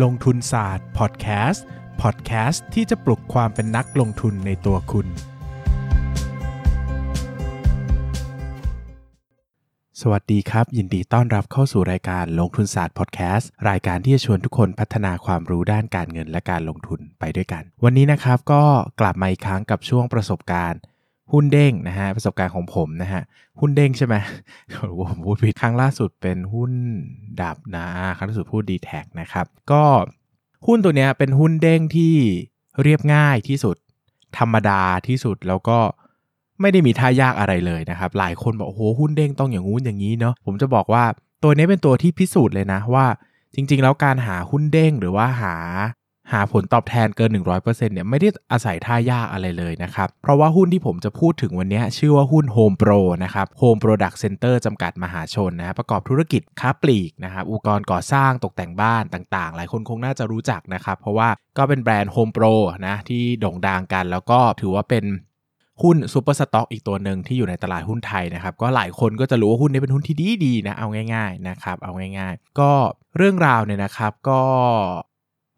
ลงทุนศาสตร์พอดแคสต์พอดแคสต์ที่จะปลุกความเป็นนักลงทุนในตัวคุณ สวัสดีครับ ยินดีต้อนรับเข้าสู่รายการลงทุนศาสตร์พอดแคสต์รายการที่จะชวนทุกคนพัฒนาความรู้ด้านการเงินและการลงทุนไปด้วยกัน วันนี้นะครับก็กลับมาอีกครั้งกับช่วงประสบการณ์ หุ้นเด้งนะฮะประสบการณ์ของผมนะฮะหุ้นเด้งใช่ไหมผมพูดผิดครั้งล่าสุดเป็นหุ้นดับนะครั้งล่าสุดพูดดีแท็นะครับก็หุ้นตัวเนี้ยเป็นหุ้นเด้งที่เรียบง่ายที่สุด ธรรมดาที่สุดแล้วก็ไม่ได้มีท่ายากอะไรเลยนะครับ หลายคนบอกโอ้โหหุ้นเด้งต้องอย่างงู้นอย่างนี้เนาะผมจะบอกว่าตัวนี้เป็นตัวที่พิสูจน์เลยนะว่า จริง ๆ แล้วการหาหุ้นเด้งหรือว่าหา หาผลตอบแทนเกิน 100%เนี่ยไม่ได้อาศัยท่ายากอะไรเลยนะครับ เพราะว่าหุ้นที่ผมจะพูดถึงวันนี้ชื่อว่าหุ้น Home Pro นะครับ Home Product Center จำกัดมหาชนนะประกอบธุรกิจค้าปลีกนะครับอุปกรณ์ก่อสร้างตกแต่งบ้านต่างๆ หลายคนคงน่าจะรู้จักนะครับ เพราะว่าก็เป็นแบรนด์ Home Pro นะที่โด่งดังกัน แล้วก็ถือว่าเป็นหุ้น super stock อีกตัวหนึ่งที่อยู่ในตลาดหุ้นไทยนะครับ ก็หลายคนก็จะรู้ว่าหุ้นนี้เป็นหุ้นที่ดีดีๆนะ เอาง่ายๆนะครับ เอาง่ายๆ ก็เรื่องราวเนี่ยนะครับ ก็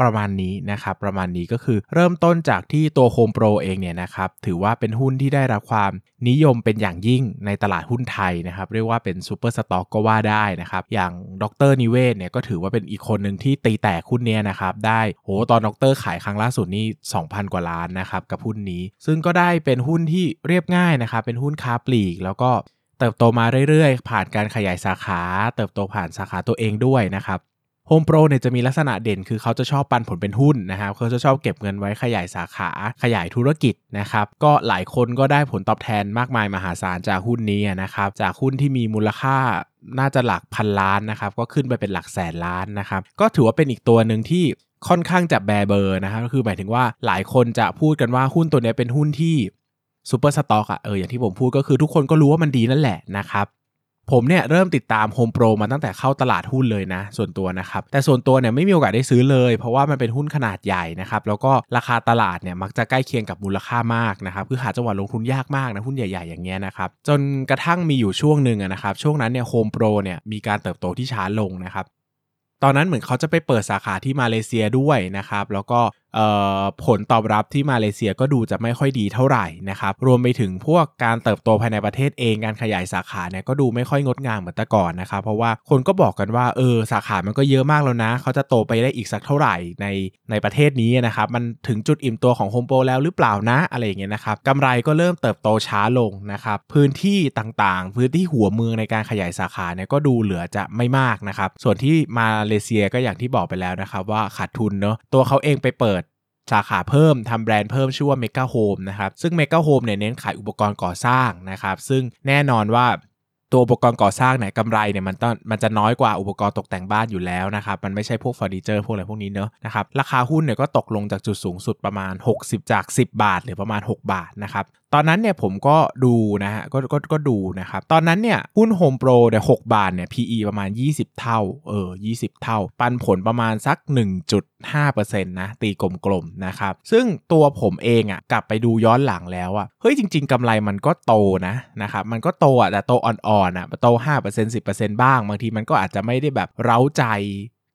ประมาณนี้นะครับประมาณนี้ก็คือเริ่มต้นจากที่ตัวโฮมโปรเองเนี่ยนะครับถือว่าเป็นหุ้นที่ได้รับความนิยมเป็นอย่างยิ่งในตลาดหุ้นไทยนะครับเรียกว่าเป็น super stock ก็ว่าได้นะครับอย่างดรนิเวศเนี่ยก็ถือว่าเป็นอีกคนหนึ่งที่ตีแตกหุ้นเนี้ยนะครับได้โหตอนดรขายครั้งล่าสุดนี่2,000 กว่าล้านนะครับกับหุ้นนี้ ซึ่งก็ได้เป็นหุ้นที่เรียบง่ายนะครับเป็นหุ้นค้าปลีกแล้วก็เติบโตมาเรื่อยๆ ผ่านการขยายสาขา เติบโตผ่านสาขาตัวเองด้วยนะครับ โฮมโปรเนี่ยจะมีลักษณะเด่นคือเขาจะชอบปันผลเป็นหุ้นนะครับเขาจะชอบเก็บเงินไว้ขยายสาขาขยายธุรกิจนะครับก็หลายคนก็ได้ผลตอบแทนมากมายมหาศาลจากหุ้นนี้นะครับจากหุ้นที่มีมูลค่าน่าจะหลักพันล้านนะครับก็ขึ้นไปเป็นหลักแสนล้านนะครับก็ถือว่าเป็นอีกตัวหนึ่งที่ค่อนข้างจะแบเบอร์นะครับก็คือหมายถึงว่าหลายคนจะพูดกันว่าหุ้นตัวนี้เป็นหุ้นที่ super stock อะเอออย่างที่ผมพูดก็คือทุกคนก็รู้ว่ามันดีนั่นแหละนะครับ ผมเนี่ยเริ่มติดตาม Home Pro มาตั้งแต่เข้าตลาดหุ้นเลยนะ ส่วนตัวนะครับ แต่ส่วนตัวเนี่ยไม่มีโอกาสได้ซื้อเลย เพราะว่ามันเป็นหุ้นขนาดใหญ่นะครับแล้วก็ราคาตลาดเนี่ยมักจะใกล้เคียงกับมูลค่ามากนะครับคือหาจังหวะลงทุนยากมากนะหุ้นใหญ่ๆอย่างเงี้ยนะครับจนกระทั่งมีอยู่ช่วงหนึ่งนะครับช่วงนั้นเนี่ย Home Pro เนี่ยมีการเติบโตที่ช้าลงนะครับตอนนั้นเหมือนเขาจะไปเปิดสาขาที่มาเลเซียด้วยนะครับแล้วก็ ผลตอบรับที่มาเลเซียก็ดูจะไม่ค่อยดีเท่าไหร่นะครับรวมไปถึงพวกการเติบโตภายในประเทศเองการขยายสาขาเนี่ยก็ดูไม่ค่อยงดงามเหมือนแต่ก่อนนะครับเพราะว่าคนก็บอกกันว่าเออสาขามันก็เยอะมากแล้วนะ เขาจะโตไปได้อีกสักเท่าไหร่ในในประเทศนี้นะครับมันถึงจุดอิ่มตัวของโฮมโปรแล้วหรือเปล่านะอะไรอย่างเงี้ยนะครับกำไรก็เริ่มเติบโตช้าลงนะครับพื้นที่ต่างๆ พื้นที่หัวเมืองในการขยายสาขาเนี่ยก็ดูเหลือจะไม่มากนะครับส่วนที่มาเลเซียก็อย่างที่บอกไปแล้วนะครับว่าขาดทุนเนาะตัวเขาเองไปเปิด สาขาเพิ่มทำแบรนด์เพิ่มชื่อว่า Mega Home นะครับ ซึ่ง Mega Home เนี่ยเน้นขายอุปกรณ์ก่อสร้างนะครับ ซึ่งแน่นอนว่า ตัวอุปกรณ์ก่อสร้างเนี่ยกำไรเนี่ยมันต้องมันจะน้อยกว่าอุปกรณ์ตกแต่งบ้านอยู่แล้วนะครับ มันไม่ใช่พวกเฟอร์นิเจอร์พวกอะไรพวกนี้เนอะนะครับ ราคาหุ้นเนี่ยก็ตกลงจากจุดสูงสุดประมาณ 60 จาก 10 บาทหรือประมาณ 6 บาทนะครับ ตอนนั้นเนี่ยผมก็ดูนะฮะก็ก็ก็ดูนะครับ ตอนนั้นเนี่ยหุ้น Home Pro เนี่ยหบาทเนี่ย PE ประมาณ 20 เท่าเออ20 เท่า ปันผลประมาณสัก 1.5%นะตีกลมๆนะครับ ซึ่งตัวผมเองอะ่ะกลับไปดูย้อนหลังแล้วอะ่ะเฮ้ยจริง ๆกำไรมันก็โตนะนะครับมันก็โตอะแต่โตอ่อนๆอะโต5% 10%บ้าง บางทีมันก็อาจจะไม่ได้แบบเร้าใจ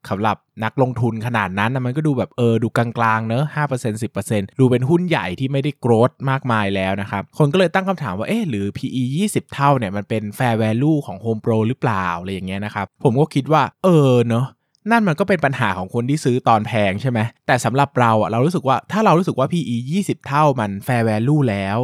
สำหรับนักลงทุนขนาดนั้นนะมันก็ดูแบบเออดูกลางๆเนอะห้าเปอร์เซ็นต์สิบเปอร์เซ็นต์ดูเป็นหุ้นใหญ่ที่ไม่ได้โกรธมากมายแล้วนะครับ คนก็เลยตั้งคำถามว่าเอ๊หรือ PE 20 เท่าเนี่ยมันเป็น fair value ของ Home Pro หรือเปล่า อะไรอย่างเงี้ยนะครับ ผมก็คิดว่า เออเนอะนั่นมันก็เป็นปัญหาของคนที่ซื้อตอนแพงใช่ไหมแต่สำหรับเราอะเรารู้สึกว่าถ้าเรารู้สึกว่า PE 20 เท่ามัน fair value แล้ว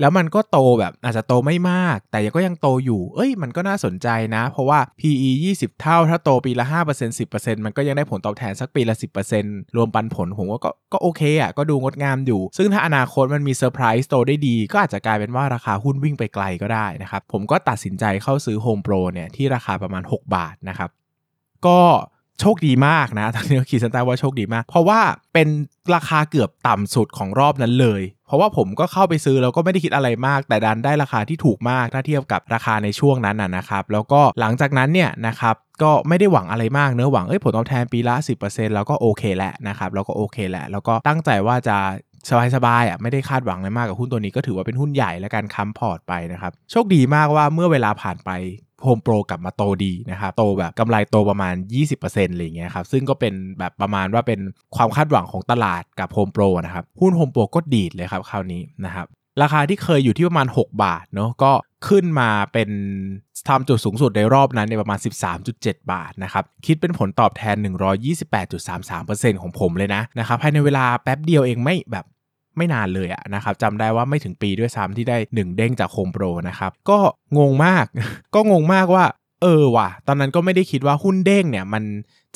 แล้วมันก็โตแบบอาจจะโตไม่มาก แต่ก็ยังโตอยู่ เอ้ย มันก็น่าสนใจนะ เพราะว่า PE 20 เท่า ถ้าโตปีละ 5% 10%มันก็ยังได้ผลตอบแทนสักปีละ 10%รวมปันผล ผมว่าก็ก็โอเคอะ ก็ดูงดงามอยู่ ซึ่งถ้าอนาคตมันมีเซอร์ไพรส์โตได้ดี ก็อาจจะกลายเป็นว่าราคาหุ้นวิ่งไปไกลก็ได้นะครับ ผมก็ตัดสินใจเข้าซื้อ Home Pro เนี่ยที่ราคาประมาณ 6 บาทนะครับ ก็ โชคดีมากนะตอนนี้ขีดเส้นใต้ว่าโชคดีมาก เพราะว่าเป็นราคาเกือบต่ำสุดของรอบนั้นเลย เพราะว่าผมก็เข้าไปซื้อแล้วก็ไม่ได้คิดอะไรมาก แต่ดันได้ราคาที่ถูกมากถ้าเทียบกับราคาในช่วงนั้นนะครับ แล้วก็หลังจากนั้นเนี่ยนะครับก็ไม่ได้หวังอะไรมากเนอะหวังเอ้ยผลตอบแทนปีละ 10%แล้วก็โอเคแหละนะครับแล้วก็โอเคแหละแล้วก็ตั้งใจว่าจะสบายๆอะไม่ได้คาดหวังอะไรมากกับหุ้นตัวนี้ก็ถือว่าเป็นหุ้นใหญ่และการค้ำพอร์ตไปนะครับ โชคดีมากว่าเมื่อเวลาผ่านไป โฮมโปรกลับมาโตดีนะครับโตแบบกำไรโตประมาณ 20%อะไรอย่างเงี้ยครับซึ่งก็เป็นแบบประมาณว่าเป็นความคาดหวังของตลาดกับโฮมโปรนะครับหุ้นโฮมโปรก็ดีดเลยครับคราวนี้นะครับราคาที่เคยอยู่ที่ประมาณ 6 บาทเนาะก็ขึ้นมาเป็นทำจุดสูงสุดในรอบนั้นในประมาณ 13.7 บาทนะครับ คิดเป็นผลตอบแทน 128.33%ของผมเลยนะนะครับภายในเวลาแป๊บเดียวเองไม่แบบ ไม่นานเลยอะนะครับจำได้ว่าไม่ถึงปีด้วยซ้ำที่ได้ 1 เด้งจากโฮมโปรนะครับก็งงมาก ก็งงมากว่า เออว่ะ ตอนนั้นก็ไม่ได้คิดว่าหุ้นเด้งเนี่ยมัน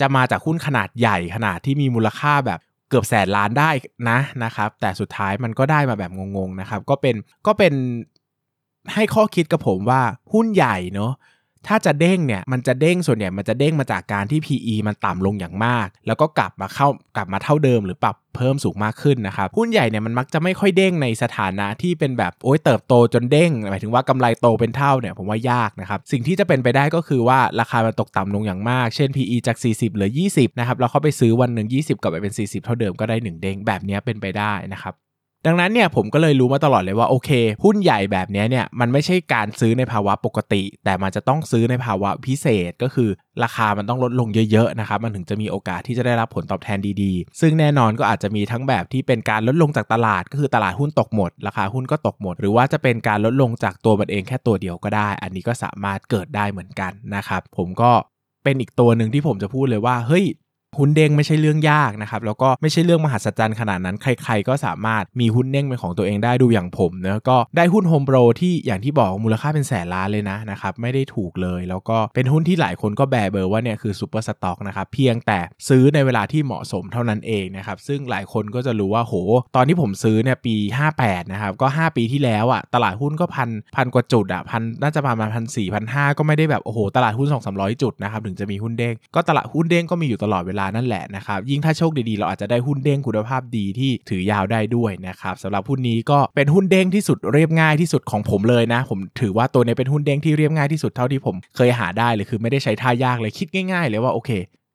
จะมาจากหุ้นขนาดใหญ่ขนาดที่มีมูลค่าแบบเกือบแสนล้านได้นะนะครับ แต่สุดท้ายมันก็ได้มาแบบงงๆนะครับ ก็เป็นก็เป็นให้ข้อคิดกับผมว่าหุ้นใหญ่เนาะ ถ้าจะเด้งเนี่ยมันจะเด้งส่วนใหญ่มันจะเด้งมาจากการที่ PE มันต่ำลงอย่างมาก แล้วก็กลับมาเข้ากลับมาเท่าเดิมหรือปรับเพิ่มสูงมากขึ้นนะครับหุ้นใหญ่เนี่ยมันมักจะไม่ค่อยเด้งในสถานะที่เป็นแบบโอ้ยเติบโตจนเด้งหมายถึงว่ากำไรโตเป็นเท่าเนี่ยผมว่ายากนะครับสิ่งที่จะเป็นไปได้ก็คือว่าราคามันตกต่ำลงอย่างมาก เช่น PE จาก 40 เหลือ 20 นะครับเราเข้าไปซื้อวันหนึ่ง20 กลับไปเป็น 40 เท่าเดิมก็ได้ 1 เด้งแบบนี้เป็นไปได้นะครับ ดังนั้นเนี่ยผมก็เลยรู้มาตลอดเลยว่าโอเค หุ้นใหญ่แบบนี้เนี่ยมันไม่ใช่การซื้อในภาวะปกติ แต่มันจะต้องซื้อในภาวะพิเศษก็คือ ราคามันต้องลดลงเยอะๆนะครับมันถึงจะมีโอกาสที่จะได้รับผลตอบแทนดีๆ ซึ่งแน่นอนก็อาจจะมีทั้งแบบที่เป็นการลดลงจากตลาด ก็คือตลาดหุ้นตกหมด ราคาหุ้นก็ตกหมด หรือว่าจะเป็นการลดลงจากตัวมันเองแค่ตัวเดียวก็ได้ อันนี้ก็สามารถเกิดได้เหมือนกันนะครับผมก็เป็นอีกตัวหนึ่งที่ผมจะพูดเลยว่าเฮ้ย หุ้นเด้งไม่ใช่เรื่องยากนะครับแล้วก็ไม่ใช่เรื่องมหัศจรรย์ขนาดนั้นใคร ๆ ก็สามารถมีหุ้นเด้งเป็นของตัวเองได้ดูอย่างผมเนาะก็ได้หุ้นโฮมโปรที่อย่างที่บอกมูลค่าเป็นแสนล้านเลยนะนะครับไม่ได้ถูกเลย แล้วก็เป็นหุ้นที่หลายคนก็แบเบอร์ว่าเนี่ยคือ super stock นะครับเพียงแต่ซื้อในเวลาที่เหมาะสมเท่านั้นเองนะครับซึ่งหลายคนก็จะรู้ว่าโห ตอนที่ผมซื้อเนี่ยปี 58นะครับก็ 5 ปีที่แล้วอะ่ะตลาดหุ้นก็พันพันกว่าจุดอะ่ะพันน่าจะประมาณพันสี่พันห้าก็ไม่ได้แบบโอ้โหตลาดหุ้น2 3 0 0 จุดนะครับถึงจะมีหุ้นเด้งก็ตลาดหุ้นเด้งก็มีอยู่ตลอดเวลานั่นแหละนะครับ ยิ่งถ้าโชคดีๆ เราอาจจะได้หุ้นเด้งคุณภาพดีที่ถือยาวได้ด้วยนะครับสำหรับหุ้นนี้ก็เป็นหุ้นเด้งที่สุดเรียบง่ายที่สุดของผมเลยนะ ผมถือว่าตัวนี้เป็นหุ้นเด้งที่เรียบง่ายที่สุดเท่าที่ผมเคยหาได้เลยคือไม่ได้ใช้ท่ายากเลยคิดง่ายๆ เลยว่าโอเค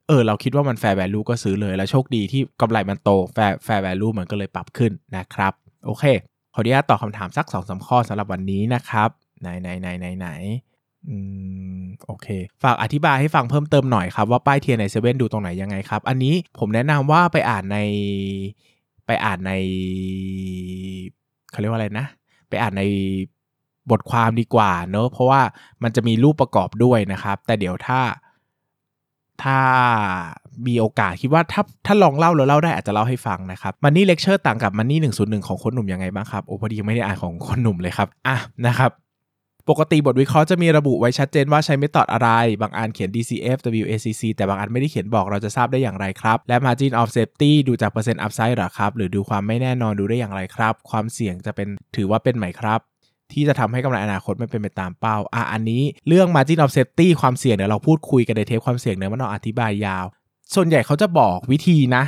เออเราคิดว่ามัน fair value ก็ซื้อเลยแล้วโชคดีที่กำไรมันโต fair fair value มันก็เลยปรับขึ้นนะครับโอเคขออนุญาตตอบคำถามสัก2อสข้อสำหรับวันนี้นะครับไหนไหนไหนไหนไหน อืมโอเค ฝากอธิบายให้ฟังเพิ่มเติมหน่อยครับ ว่าป้ายเทียนในเซเว่นดูตรงไหนยังไงครับ อันนี้ผมแนะนำว่าไปอ่านในไปอ่านในเขาเรียกว่าอะไรนะ ไปอ่านในบทความดีกว่าเนอะเพราะว่ามันจะมีรูปประกอบด้วยนะครับ แต่เดี๋ยวถ้าถ้ามีโอกาสคิดว่าถ้าถ้าลองเล่าแล้วเล่าได้อาจจะเล่าให้ฟังนะครับมันนี่เลคเชอร์ต่างกับมันนี่หนึ่งศูนย์หนึ่งของคนหนุ่มยังไงบ้างครับโอ้พอดีไม่ได้อ่านของคนหนุ่มเลยครับอะนะครับ ปกติบทวิเคราะห์จะมีระบุไว้ชัดเจนว่าใช้เมธอดอะไร บางอันเขียน DCF WACC แต่บางอันไม่ได้เขียนบอกเราจะทราบได้อย่างไรครับ และ Margin of Safety ดูจากเปอร์เซ็นต์ Upside หรอครับ หรือดูความไม่แน่นอนดูได้อย่างไรครับ ความเสี่ยงจะเป็นถือว่าเป็นไหมครับที่จะทำให้กำไรอนาคตไม่เป็นไปตามเป้า อะ อันนี้เรื่อง Margin of Safety ความเสี่ยงเดี๋ยวเราพูดคุยกันในเทปความเสี่ยงเนื้อมันเราอธิบายยาว ส่วนใหญ่เขาจะบอกวิธีนะ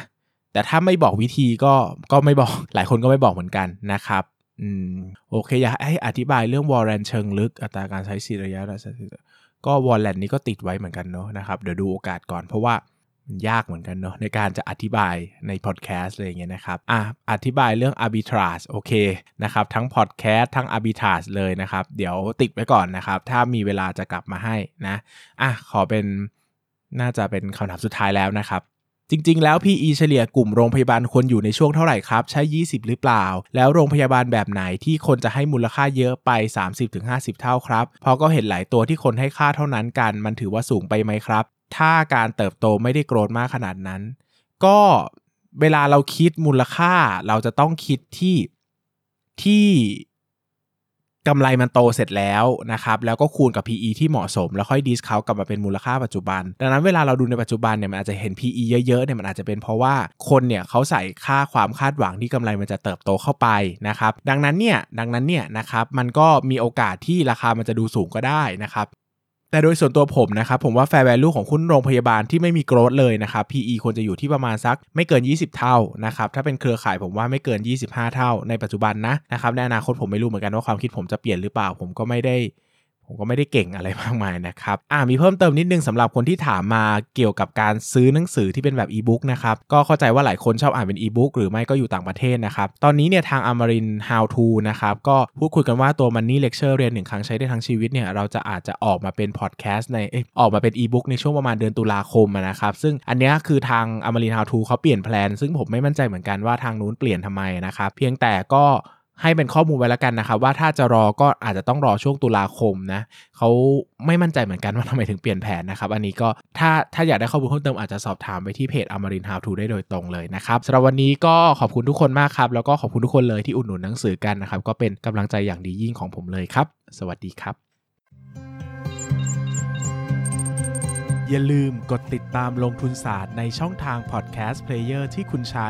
แต่ถ้าไม่บอกวิธีก็ก็ไม่บอก หลายคนก็ไม่บอกเหมือนกันนะครับ อืมโอเค อยากให้อธิบายเรื่องวอร์เรนเชิงลึก อัตราการใช้สีระยะก็วอลเลนนี้ก็ติดไว้เหมือนกันเนาะนะครับ เดี๋ยวดูโอกาสก่อนเพราะว่ามันยากเหมือนกันเนาะในการจะอธิบายในพอดแคสต์อะไรเงี้ยนะครับอะอธิบายเรื่อง arbitrage โอเคนะครับ ทั้งพอดแคสต์ทั้ง arbitrage เลยนะครับ เดี๋ยวติดไว้ก่อนนะครับ ถ้ามีเวลาจะกลับมาให้นะอะขอเป็นน่าจะเป็นคำถามสุดท้ายแล้วนะครับ จริง ๆ แล้ว PE เฉลี่ยกลุ่มโรงพยาบาลควรอยู่ในช่วงเท่าไหร่ครับ ใช้20 หรือเปล่า แล้วโรงพยาบาลแบบไหนที่คนจะให้มูลค่าเยอะไป 30-50 เท่าครับ เพราะก็เห็นหลายตัวที่คนให้ค่าเท่านั้นกัน มันถือว่าสูงไปไหมครับ ถ้าการเติบโตไม่ได้โกรธมากขนาดนั้น ก็เวลาเราคิดมูลค่าเราจะต้องคิดที่ที่ กำไรมันโตเสร็จแล้วนะครับ แล้วก็คูณกับ PE ที่เหมาะสม แล้วค่อยดิสเขากลับมาเป็นมูลค่าปัจจุบัน ดังนั้นเวลาเราดูในปัจจุบันเนี่ยมันอาจจะเห็น PE เยอะๆเนี่ยมันอาจจะเป็นเพราะว่าคนเนี่ยเขาใส่ค่าความคาดหวังที่กำไรมันจะเติบโตเข้าไปนะครับ ดังนั้นเนี่ยดังนั้นเนี่ยนะครับมันก็มีโอกาสที่ราคามันจะดูสูงก็ได้นะครับ แต่โดยส่วนตัวผมนะครับ ผมว่า fair value ของคุณโรงพยาบาลที่ไม่มีโกรดเลยนะครับ PE ควรจะอยู่ที่ประมาณสักไม่เกิน 20 เท่านะครับ ถ้าเป็นเครือข่ายผมว่าไม่เกิน 25 เท่าในปัจจุบันนะนะครับในอนาคตผมไม่รู้เหมือนกันว่าความคิดผมจะเปลี่ยนหรือเปล่าผมก็ไม่ได้ ผมก็ไม่ได้เก่งอะไรมากมายนะครับอ่ามีเพิ่มเติมนิดนึงสำหรับคนที่ถามมาเกี่ยวกับการซื้อหนังสือที่เป็นแบบอีบุ๊กนะครับก็เข้าใจว่าหลายคนชอบอ่านเป็นอีบุ๊กหรือไม่ก็อยู่ต่างประเทศนะครับตอนนี้เนี่ยทางอมริน How to นะครับก็พูดคุยกันว่าตัว Money Lecture เรียนหนึ่งครั้งใช้ได้ทั้งชีวิตเนี่ยเราจะอาจจะออกมาเป็นพอดแคสต์ในออกมาเป็นอีบุ๊กในช่วงประมาณเดือนตุลาคมนะครับซึ่งอันนี้คือทางอมริน How to เขาเปลี่ยนแพลนซึ่งผมไม่มั่นใจเหมือนกันว่าทางนู้นเปลี่ยนทำไมนะครับเพียงแต่ก็ ให้เป็นข้อมูลไว้แล้วกันนะครับว่าถ้าจะรอก็อาจจะต้องรอช่วงตุลาคมนะเขาไม่มั่นใจเหมือนกันว่าทำไมถึงเปลี่ยนแผนนะครับ อันนี้ก็ถ้าถ้าอยากได้ข้อมูลเพิ่มเติมอาจจะสอบถามไปที่เพจอมริน How to ได้โดยตรงเลยนะครับสำหรับวันนี้ก็ขอบคุณทุกคนมากครับ แล้วก็ขอบคุณทุกคนเลยที่อุดหนุนหนังสือกันนะครับก็เป็นกำลังใจอย่างดียิ่งของผมเลยครับ สวัสดีครับ อย่าลืมกดติดตามลงทุนศาสตร์ในช่องทาง podcast player ที่คุณใช้